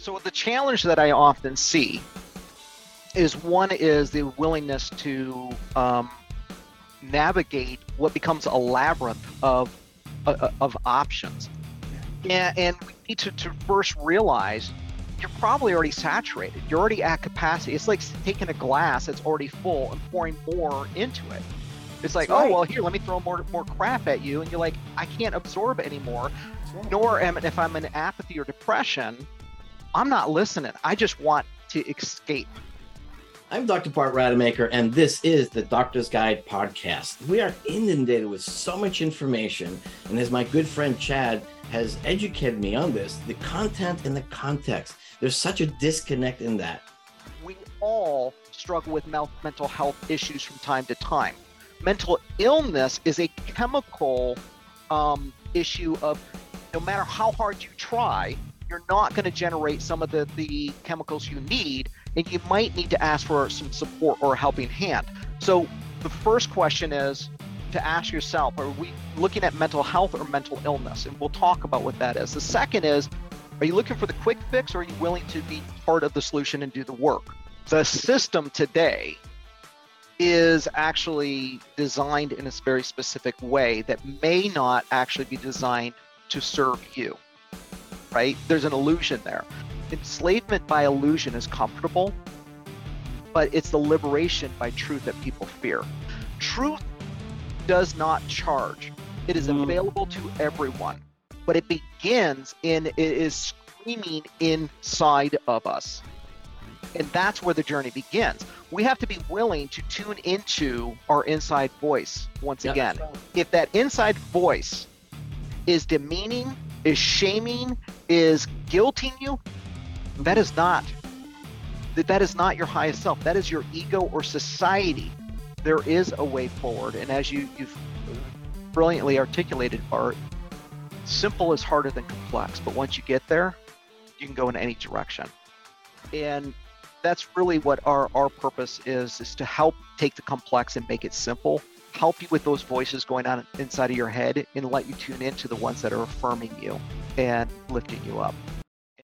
So the challenge that I often see is one is the willingness to um, navigate what becomes a labyrinth of uh, of options, and, and we need to, to first realize you're probably already saturated. You're already at capacity. It's like taking a glass that's already full and pouring more into it. It's like, right. oh well, here, let me throw more more crap at you, and you're like, I can't absorb anymore. Right. Nor am if I'm in apathy or depression, I'm not listening. I just want to escape. I'm Dr. Bart Rademaker, and this is the Doctor's Guide podcast. We are inundated with so much information, and as my good friend Chad has educated me on this, the content and the context, there's such a disconnect in that. We all struggle with mental health issues from time to time. Mental illness is a chemical um, issue of no matter how hard you try, you're not going to generate some of the, the chemicals you need, and you might need to ask for some support or a helping hand. So, the first question is to ask yourself are we looking at mental health or mental illness? And we'll talk about what that is. The second is are you looking for the quick fix or are you willing to be part of the solution and do the work? The system today is actually designed in a very specific way that may not actually be designed to serve you, right? There's an illusion there. Enslavement by illusion is comfortable, but it's the liberation by truth that people fear. Truth does not charge, it is Mm. available to everyone, but it begins in, it is screaming inside of us. And that's where the journey begins. We have to be willing to tune into our inside voice once Yep. again. If that inside voice is demeaning, is shaming, is guilting you, that is not that that is not your highest self. That is your ego or society. There is a way forward, and as you you've brilliantly articulated, Bart, simple is harder than complex. But once you get there, you can go in any direction. And that's really what our, our purpose is, is to help take the complex and make it simple, help you with those voices going on inside of your head and let you tune into the ones that are affirming you and lifting you up.